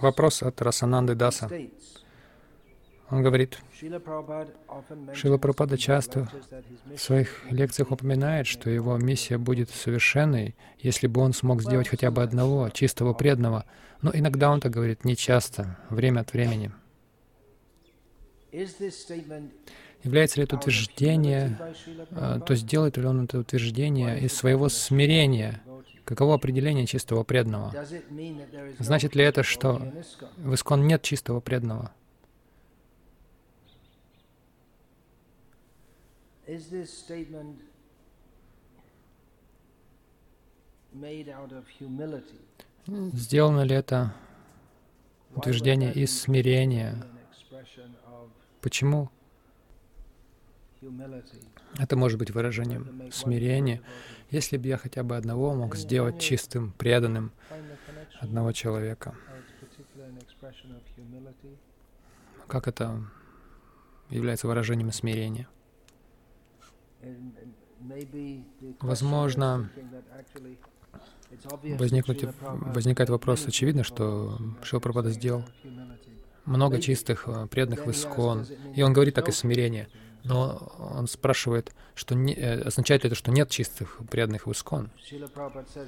Вопрос от Расананды Даса. Он говорит, Шила Прабхупада часто в своих лекциях упоминает, что его миссия будет совершенной, если бы он смог сделать хотя бы одного чистого преданного. Но иногда он так говорит, не часто, время от времени. Является ли это утверждение, а, то есть делает ли он это утверждение из своего смирения? Каково определение чистого преданного? Значит ли это, что в Искон нет чистого преданного? Сделано ли это утверждение из смирения? Почему? Это может быть выражением смирения? Если бы я хотя бы одного мог сделать чистым, преданным одного человека, как это является выражением смирения? Возможно, возникнуть, возникает вопрос, очевидно, что expressing сделал много чистых преданных в Искон, и он говорит так из смирения. Но он спрашивает, что не, э, означает ли это, что нет чистых преданных в Искон?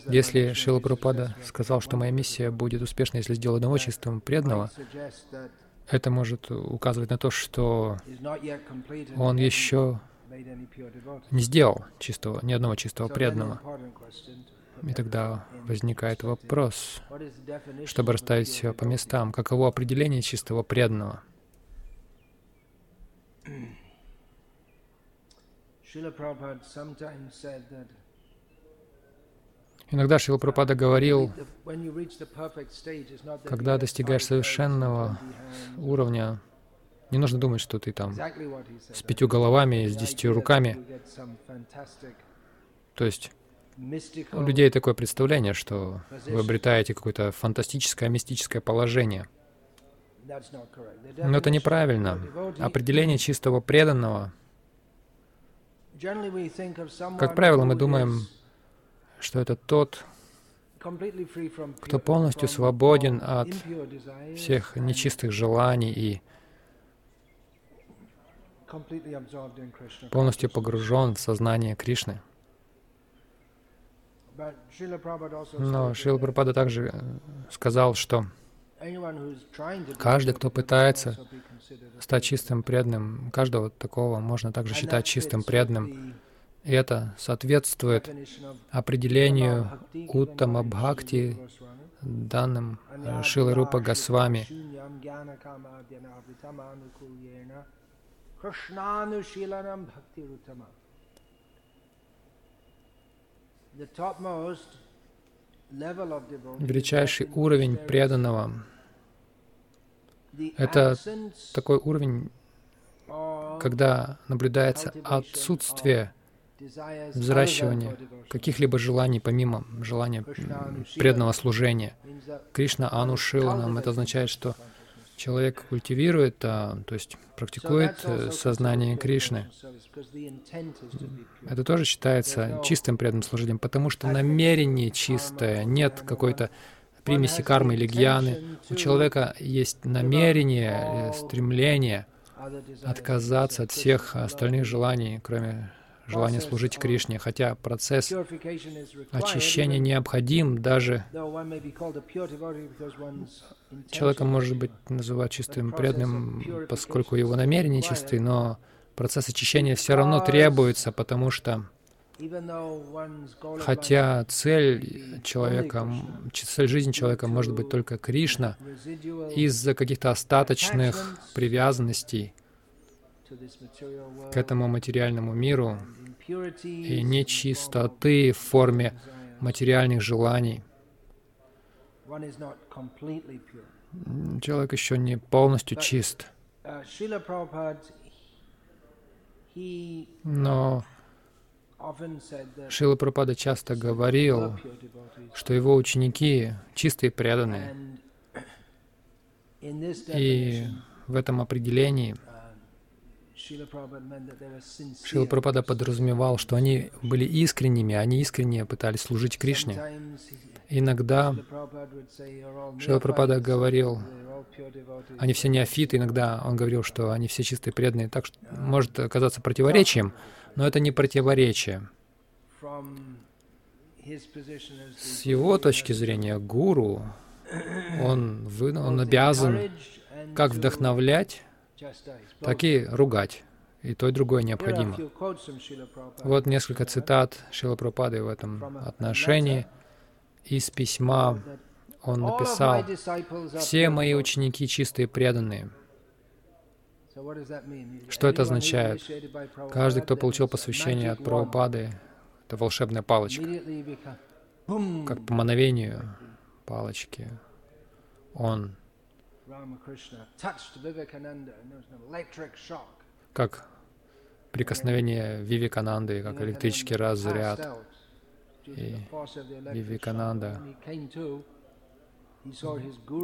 Если Шила Прабхупада сказал, что моя миссия будет успешна, если сделаю одного чистого преданного, это может указывать на то, что он еще не сделал чистого, ни одного чистого преданного. И тогда возникает вопрос, чтобы расставить все по местам, каково определение чистого преданного? Иногда Шрила Прабхупада говорил, когда достигаешь совершенного 20 hands. уровня, не нужно думать, что ты там с пятью головами, с десятью руками. То есть у людей такое представление, что вы обретаете какое-то фантастическое, мистическое положение. Но это неправильно. Определение чистого преданного, как правило, мы думаем, что это тот, кто полностью свободен от всех нечистых желаний и полностью погружен в сознание Кришны. Но Шрила Прабхупада также э, сказал, что каждый, кто пытается стать чистым преданным, каждого такого можно также считать чистым преданным. И это соответствует определению Уттама Бхакти, данным э, Шилой Рупа Госвами. The topmost Величайший уровень преданного это такой уровень, когда наблюдается отсутствие взращивания каких-либо желаний помимо желания преданного служения. Кришна Анушиланам это означает, что человек культивирует, а, то есть практикует э, сознание Кришны. Это тоже считается чистым преданным служением, потому что намерение чистое, нет какой-то примеси кармы или гьяны. У человека есть намерение, э, стремление отказаться от всех остальных желаний, кроме желания служить Кришне. Хотя процесс очищения необходим, даже человека может быть называть чистым преданным, поскольку его намерения чисты, но процесс очищения все равно требуется, потому что хотя цель человека, цель жизни человека может быть только Кришна, из-за каких-то остаточных привязанностей к этому материальному миру и нечистоты в форме материальных желаний, человек еще не полностью чист. Но Шила Прабхупада часто говорил, что его ученики чистые и преданные. И в этом определении Шила Прабхупада подразумевал, что они были искренними, они искренне пытались служить Кришне. Иногда Шила Прабхупада говорил, они все неофиты, иногда он говорил, что они все чистые преданные, так что может оказаться противоречием, но это не противоречие. С его точки зрения, гуру, он, он обязан как вдохновлять, так и ругать. И то, и другое необходимо. Вот несколько цитат Шила Прабхупады в этом отношении. Из письма он написал, «Все мои ученики чистые преданные». Что это означает? Каждый, кто получил посвящение от Прабхупады, это волшебная палочка. Как по мановению палочки. Он как прикосновение Вивикананды, как электрический разряд. И Вивикананда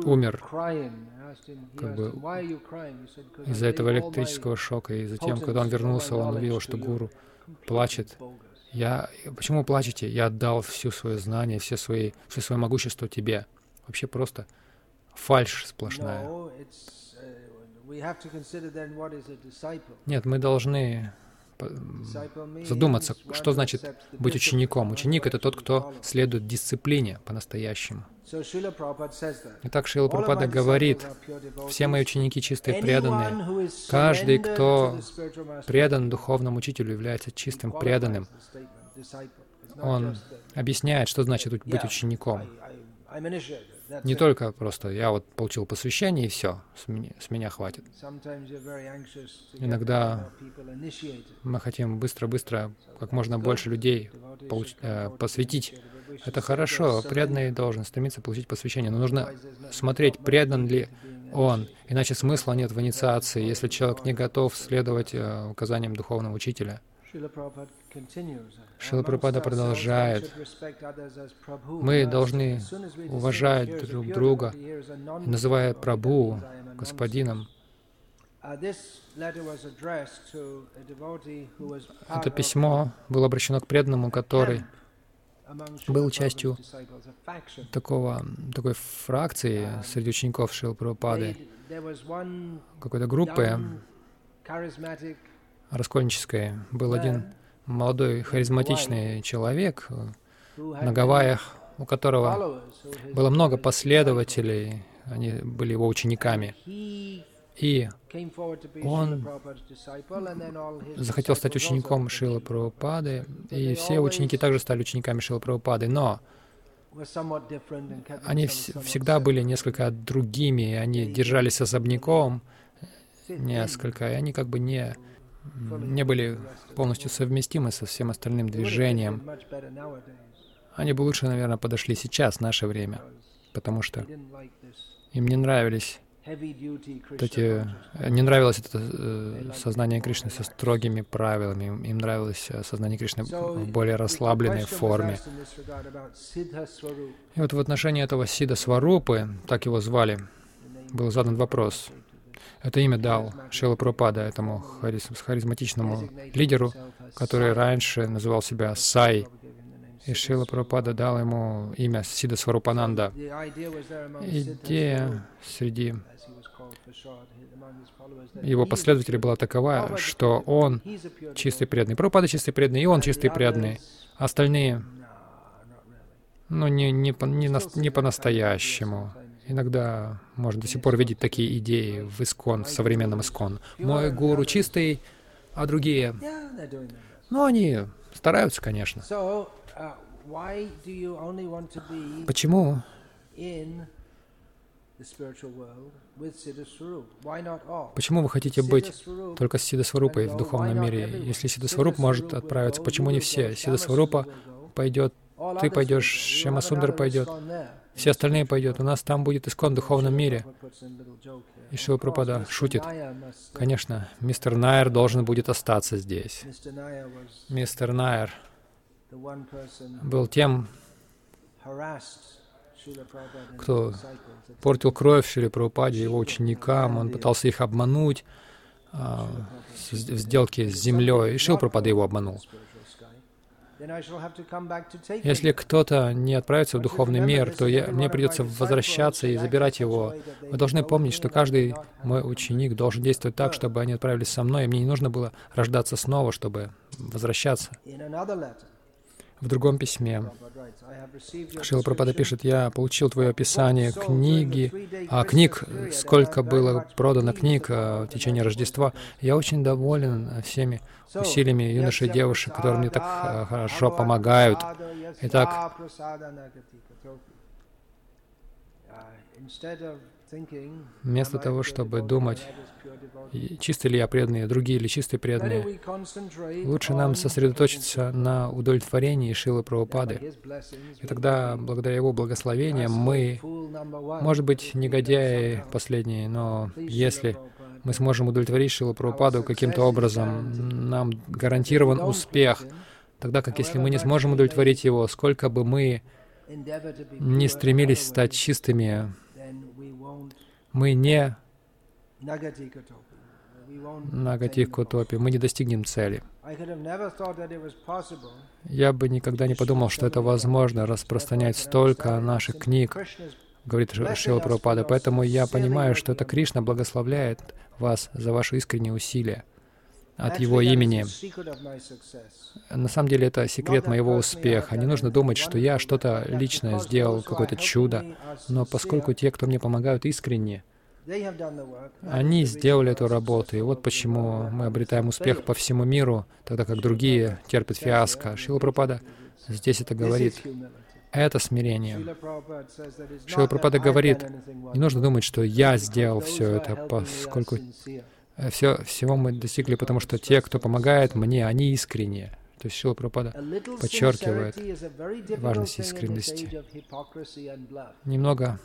умер как бы из-за этого электрического шока. И затем, когда он вернулся, он увидел, что гуру плачет. Я, почему плачете? Я отдал всю свое знание, все, свои, все свое могущество тебе. Вообще просто фальшь сплошная. Нет, мы должны задуматься, что значит быть учеником. Ученик — это тот, кто следует дисциплине по-настоящему. Итак, Шрила Прабхупада говорит, все мои ученики чистые преданные. Каждый, кто предан духовному учителю, является чистым преданным. Он объясняет, что значит быть учеником. Не только просто я вот получил посвящение и все, с меня, с меня хватит. Иногда мы хотим быстро-быстро, как можно больше людей получ, э, посвятить. Это хорошо, преданный должен стремиться получить посвящение, но нужно смотреть, предан ли он, иначе смысла нет в инициации, если человек не готов следовать э, указаниям духовного учителя. Шила Прабхупада продолжает. Мы должны уважать друг друга, называя Прабху господином. Это письмо было обращено к преданному, который был частью такого, такой фракции среди учеников Шил Прабхупады, какой-то группы раскольнической. Был один молодой харизматичный человек на Гавайях, у которого было много последователей, они были его учениками. И он захотел стать учеником Шилы Прабхупады, и все ученики также стали учениками Шилы Прабхупады, но они всегда были несколько другими, они держались особняком несколько, и они как бы не не были полностью совместимы со всем остальным движением. Они бы лучше, наверное, подошли сейчас, в наше время, потому что им не нравились эти, не нравилось это э, сознание Кришны со строгими правилами, им, нравилось э, сознание Кришны в более расслабленной форме. И вот в отношении этого Сида Сварупы, так его звали, был задан вопрос — это имя дал Шила Пропада этому хариз, харизматичному лидеру, который раньше называл себя Сай. И Шила Пропада дал ему имя Сида Сварупананда. Идея среди его последователей была такова, что он чистый преданный. Пропада чистый преданный, и он чистый преданный. Остальные, ну, не, не, не, не по-настоящему. Иногда можно до сих пор видеть такие идеи в Искон, в современном Искон. Мой гуру чистый, а другие... Ну, они стараются, конечно. Почему Почему вы хотите быть только с Сидасварупой в духовном мире? Если Сидасваруп может отправиться, почему не все? Сидасварупа пойдет, ты пойдешь, Шемасундар пойдет все остальные пойдут. У нас там будет искон в духовном мире. И Шила Пропада шутит. Конечно, мистер Найер должен будет остаться здесь. Мистер Найер был тем, кто портил кровь Шили Прабхупаде, его ученикам, он пытался их обмануть, а, в сделке с землей, и Шилпрапада его обманул. Если кто-то не отправится в духовный мир, то я, мне придется возвращаться и забирать его. Вы должны помнить, что каждый мой ученик должен действовать так, чтобы они отправились со мной, и мне не нужно было рождаться снова, чтобы возвращаться. В другом письме Шила Пропада пишет, «Я получил твое описание книги, а книг, сколько было продано книг а, в течение Рождества. Я очень доволен всеми усилиями юношей и девушек, которые мне так а, хорошо помогают. Итак, Вместо того, чтобы думать, чистые ли я преданные, другие ли чистые преданные, лучше нам сосредоточиться на удовлетворении Шилы Прабхупады. И тогда, благодаря его благословениям, мы, может быть, негодяи последние, но если мы сможем удовлетворить Шилу Прабхупаду каким-то образом, нам гарантирован успех, тогда как если мы не сможем удовлетворить его, сколько бы мы не стремились стать чистыми, мы не Нагатих Кутопи, мы не достигнем цели. Я бы никогда не подумал, что это возможно, распространять столько наших книг, говорит Шила Прабхупада. Поэтому я понимаю, что это Кришна благословляет вас за ваши искренние усилия от Его имени. На самом деле это секрет моего успеха. Не нужно думать, что я что-то личное сделал, какое-то чудо. Но поскольку те, кто мне помогают искренне, они сделали эту работу, и вот почему мы обретаем успех по всему миру, тогда как другие терпят фиаско. Шила Пропада здесь это говорит. Это смирение. Шила Пропада говорит, не нужно думать, что я сделал все это, поскольку все, всего мы достигли, потому что те, кто помогает мне, они искренние. То есть Шила Пропада подчеркивает важность искренности. Немного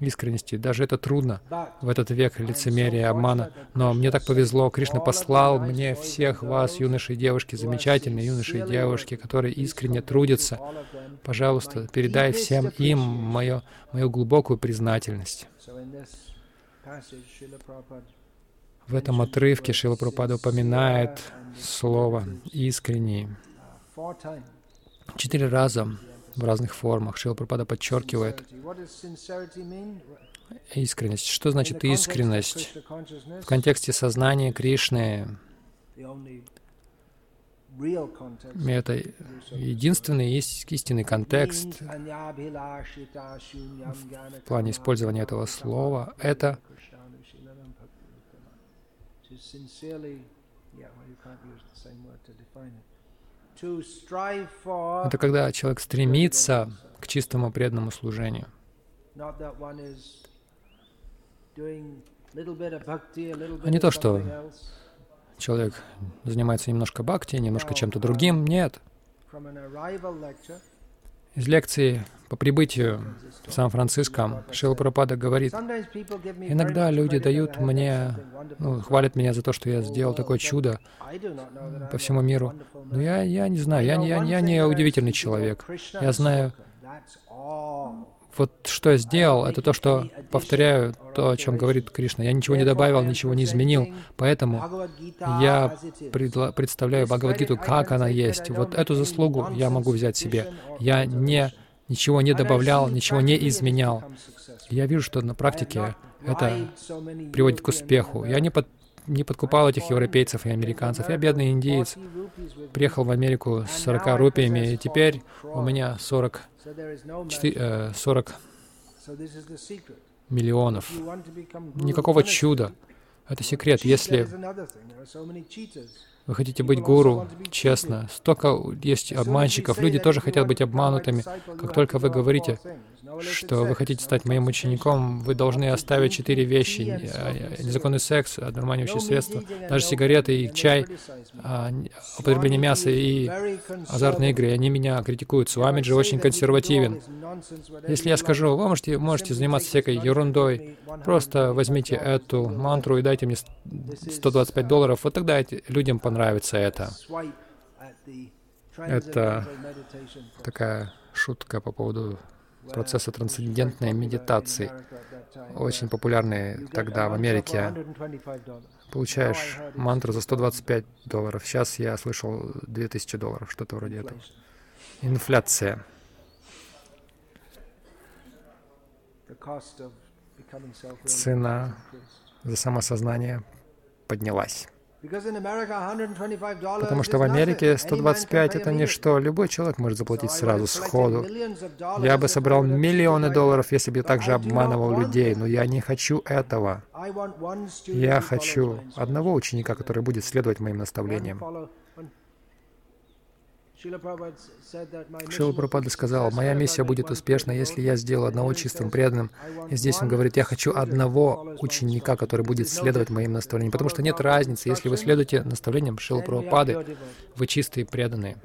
искренности. Даже это трудно в этот век лицемерия и обмана. Но мне так повезло. Кришна послал мне всех вас, юноши и девушки, замечательные юноши и девушки, которые искренне трудятся. Пожалуйста, передай всем им мою, мою глубокую признательность. В этом отрывке Шила упоминает слово «искренний». Четыре раза в разных формах. Шила подчеркивает искренность. Что значит искренность? В контексте сознания Кришны это единственный истинный контекст в плане использования этого слова. Это это когда человек стремится к чистому преданному служению. А не то, что человек занимается немножко бхакти, немножко чем-то другим. Нет. Из лекции по прибытию в Сан-Франциско Прабхупада говорит, иногда люди дают мне, ну, хвалят меня за то, что я сделал такое чудо по всему миру. Но я, я не знаю, я, я, я не удивительный человек. Я знаю вот что я сделал, это то, что повторяю то, о чем говорит Кришна. Я ничего не добавил, ничего не изменил, поэтому я предла- представляю Бхагавадгиту, как она есть. Вот эту заслугу я могу взять себе. Я не, ничего не добавлял, ничего не изменял. Я вижу, что на практике это приводит к успеху. Я не, под, не подкупал этих европейцев и американцев. Я бедный индиец. Приехал в Америку с 40 рупиями, и теперь у меня 40 40 миллионов. Никакого чуда. Это секрет. Если вы хотите быть гуру, честно, столько есть обманщиков. Люди тоже хотят быть обманутыми. Как только вы говорите, что вы хотите стать моим учеником, вы должны оставить четыре вещи. Незаконный секс, одурманивающие средства, даже сигареты и чай, а, употребление мяса и азартные игры. Они меня критикуют. С вами же очень консервативен. Если я скажу, вы можете, можете заниматься всякой ерундой, просто возьмите эту мантру и дайте мне 125 долларов, вот тогда людям понравится это. Это такая шутка по поводу процесса трансцендентной медитации, очень популярные тогда в Америке. получаешь мантру за 125 долларов. Сейчас я слышал 2000 долларов, что-то вроде этого. Инфляция. Цена за самосознание поднялась. Потому что в Америке 125 — это ничто. Любой человек может заплатить сразу, сходу. Я бы собрал миллионы долларов, если бы я также обманывал людей, но я не хочу этого. Я хочу одного ученика, который будет следовать моим наставлениям. Шила Прабхупада сказал, «Моя миссия будет успешна, если я сделаю одного чистым преданным». И здесь он говорит, «Я хочу одного ученика, который будет следовать моим наставлениям». Потому что нет разницы, если вы следуете наставлениям Шила Прабхупады, вы чистые преданные.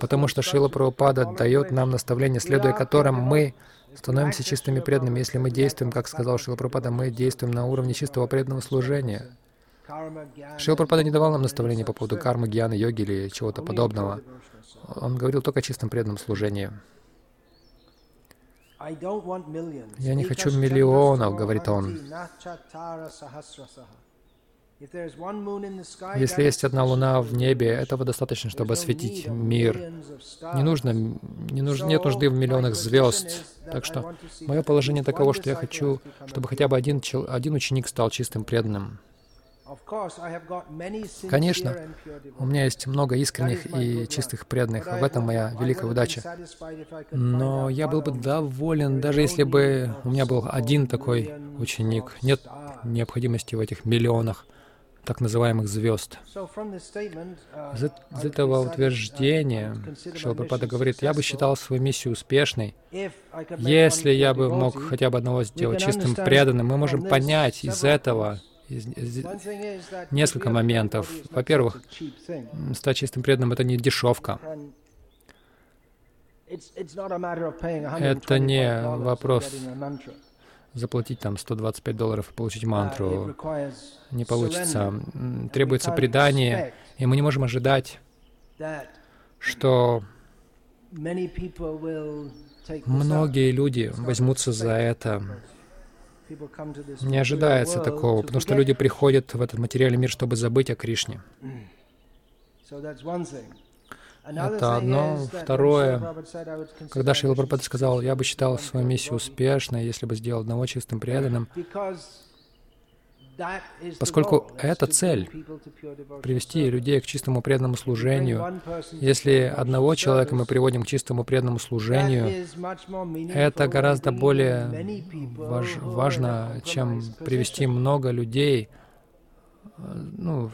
Потому что Шила Прабхупада дает нам наставления, следуя которым мы становимся чистыми преданными. Если мы действуем, как сказал Шила Прабхупада, мы действуем на уровне чистого преданного служения. Шил Прабхупада не давал нам наставления по поводу кармы, гьяны, йоги или чего-то подобного. Он говорил только о чистом преданном служении. «Я не хочу миллионов», — говорит он. Если есть одна луна в небе, этого достаточно, чтобы осветить мир. Не нужно, не нужно, нет нужды в миллионах звезд. Так что мое положение таково, что я хочу, чтобы хотя бы один, один ученик стал чистым преданным. Конечно, у меня есть много искренних и чистых преданных. В этом моя великая удача. Но я был бы доволен, даже если бы у меня был один такой ученик. Нет необходимости в этих миллионах так называемых звезд. Uh, из, из этого утверждения Шилпрапада говорит, я бы считал свою миссию успешной, если я бы мог хотя бы одного сделать чистым преданным. Мы можем понять из этого, несколько моментов. Во-первых, стать чистым преданным — это не дешевка. Это не вопрос заплатить там 125 долларов и получить мантру. Не получится. Требуется предание, и мы не можем ожидать, что многие люди возьмутся за это, не ожидается такого, потому что люди приходят в этот материальный мир, чтобы забыть о Кришне. Это одно. Второе, когда Шрила Прабхупада сказал, я бы считал свою миссию успешной, если бы сделал одного чистым преданным, Поскольку это цель — привести людей к чистому преданному служению. Если одного человека мы приводим к чистому преданному служению, это гораздо более важ важно, чем привести много людей ну,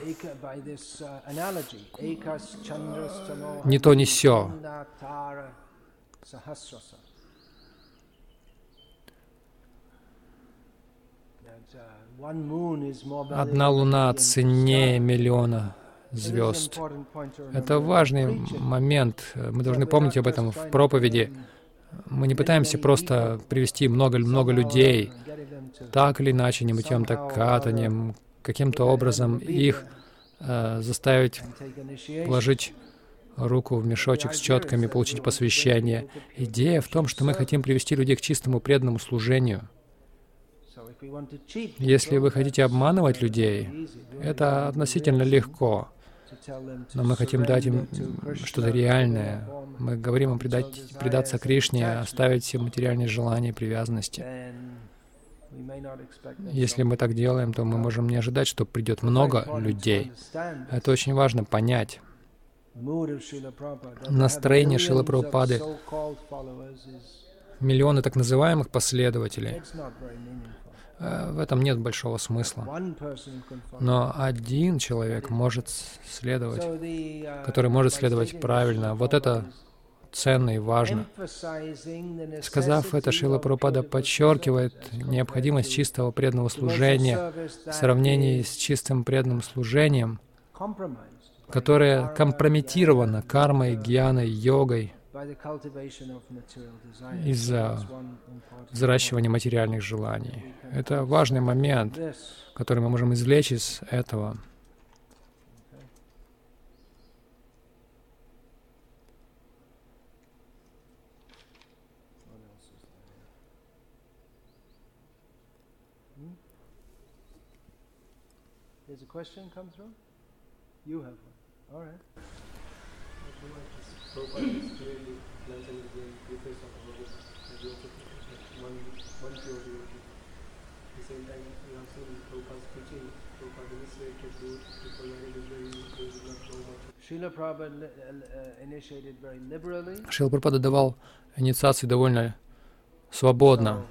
не то, не все. Одна луна ценнее миллиона звезд. Это важный момент. Мы должны помнить об этом в проповеди. Мы не пытаемся просто привести много-много людей, так или иначе, не мытьем, так катанием, каким-то образом их э, заставить положить руку в мешочек с четками, получить посвящение. Идея в том, что мы хотим привести людей к чистому преданному служению. Если вы хотите обманывать людей, это относительно легко. Но мы хотим дать им что-то реальное. Мы говорим им предать, предаться Кришне, оставить все материальные желания и привязанности. Если мы так делаем, то мы можем не ожидать, что придет много людей. Это очень важно понять. Настроение Шилы Прабхупады, миллионы так называемых последователей, в этом нет большого смысла. Но один человек может следовать, который может следовать правильно. Вот это ценно и важно. Сказав это, Шила Прабхупада подчеркивает необходимость чистого преданного служения в сравнении с чистым преданным служением, которое компрометировано кармой, гьяной, йогой, из-за взращивания материальных желаний. Это важный момент, который мы можем извлечь из этого. A question come through? You have one. All right. Uh. Шрила Прабхупада давал инициации довольно свободно.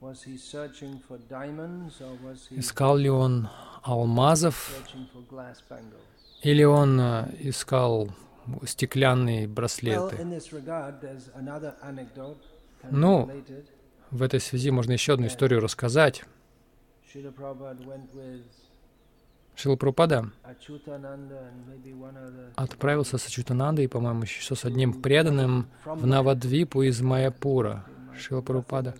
So, was he searching for diamonds or was he Искал ли он алмазов, или он э, искал стеклянные браслеты? Ну. В этой связи можно еще одну историю рассказать. Шрила Прабхупада отправился с Ачутанандой, по-моему, еще с одним преданным в Навадвипу из Майяпура. Шрила Прабхупада.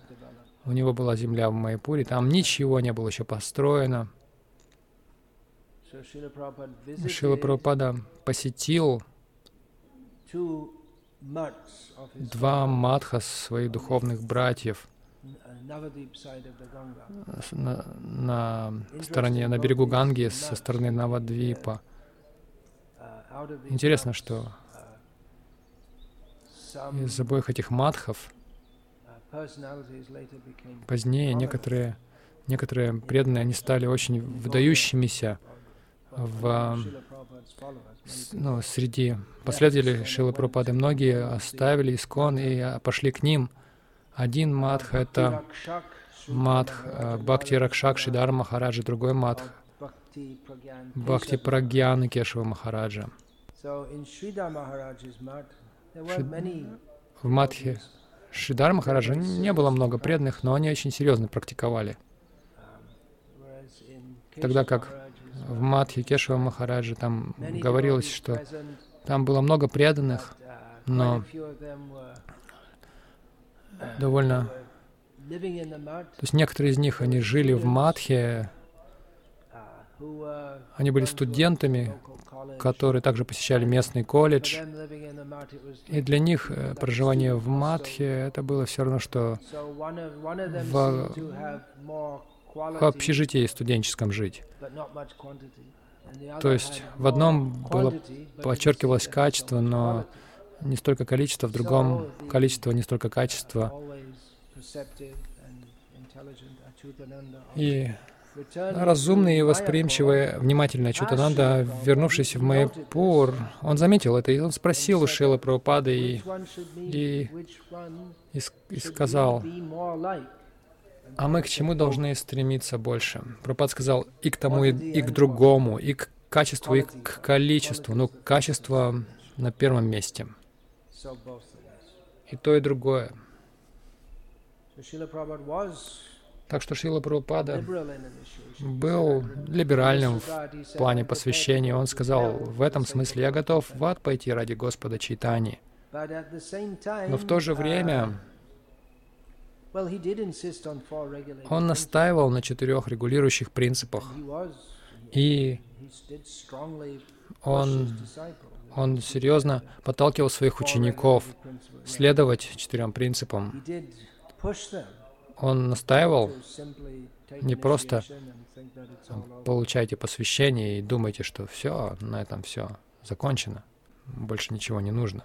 У него была земля в Майяпуре, там ничего не было еще построено. Шрила visited Прабхупада посетил два матха своих духовных братьев. Uh, на, на стороне, на берегу Ганги со стороны Навадвипа. Uh, Интересно, что some из обоих этих матхов uh, позднее некоторые, некоторые преданные, они стали очень выдающимися в, ну, среди последователей Шилы Прабхупады. Многие оставили искон и а, пошли к ним. Один матх — это Prabhupada, э, Бхакти Ракшак Шидар Махараджа, другой Pragyan Бхакти. Прагьяна Кешева Махараджа. В матхе Шидар Махараджа не было много преданных, но они очень серьезно практиковали. Тогда как В матхе Кешева Махараджа там говорилось, что там было много преданных, но довольно... То есть некоторые из них, они жили в матхе, они были студентами, которые также посещали местный колледж. И для них э, проживание в матхе это было все равно, что в- в общежитии студенческом жить. То есть в одном было подчеркивалось качество, но не столько количество, в другом количество, не столько качество. И разумный и восприимчивый, внимательный Чутананда, вернувшись в Майпур, он заметил это, и он спросил у Шилы Прабхупады и, и- и, и сказал? А мы к чему должны стремиться больше? Прабхупад сказал и к тому, и, и к другому, и к качеству, и к количеству. Ну, качество на первом месте. И то, и другое. Так что Шила Прабхупада был либеральным в плане "I'm prepared посвящения. Он сказал, в этом смысле я готов в Chaitanya." ад пойти ради Господа Чайтани. Но в то же uh, время он настаивал на четырех регулирующих принципах. И он, он серьезно подталкивал своих учеников следовать четырем принципам. Он настаивал, не просто получайте посвящение и думайте, что все, на этом все закончено, больше ничего не нужно.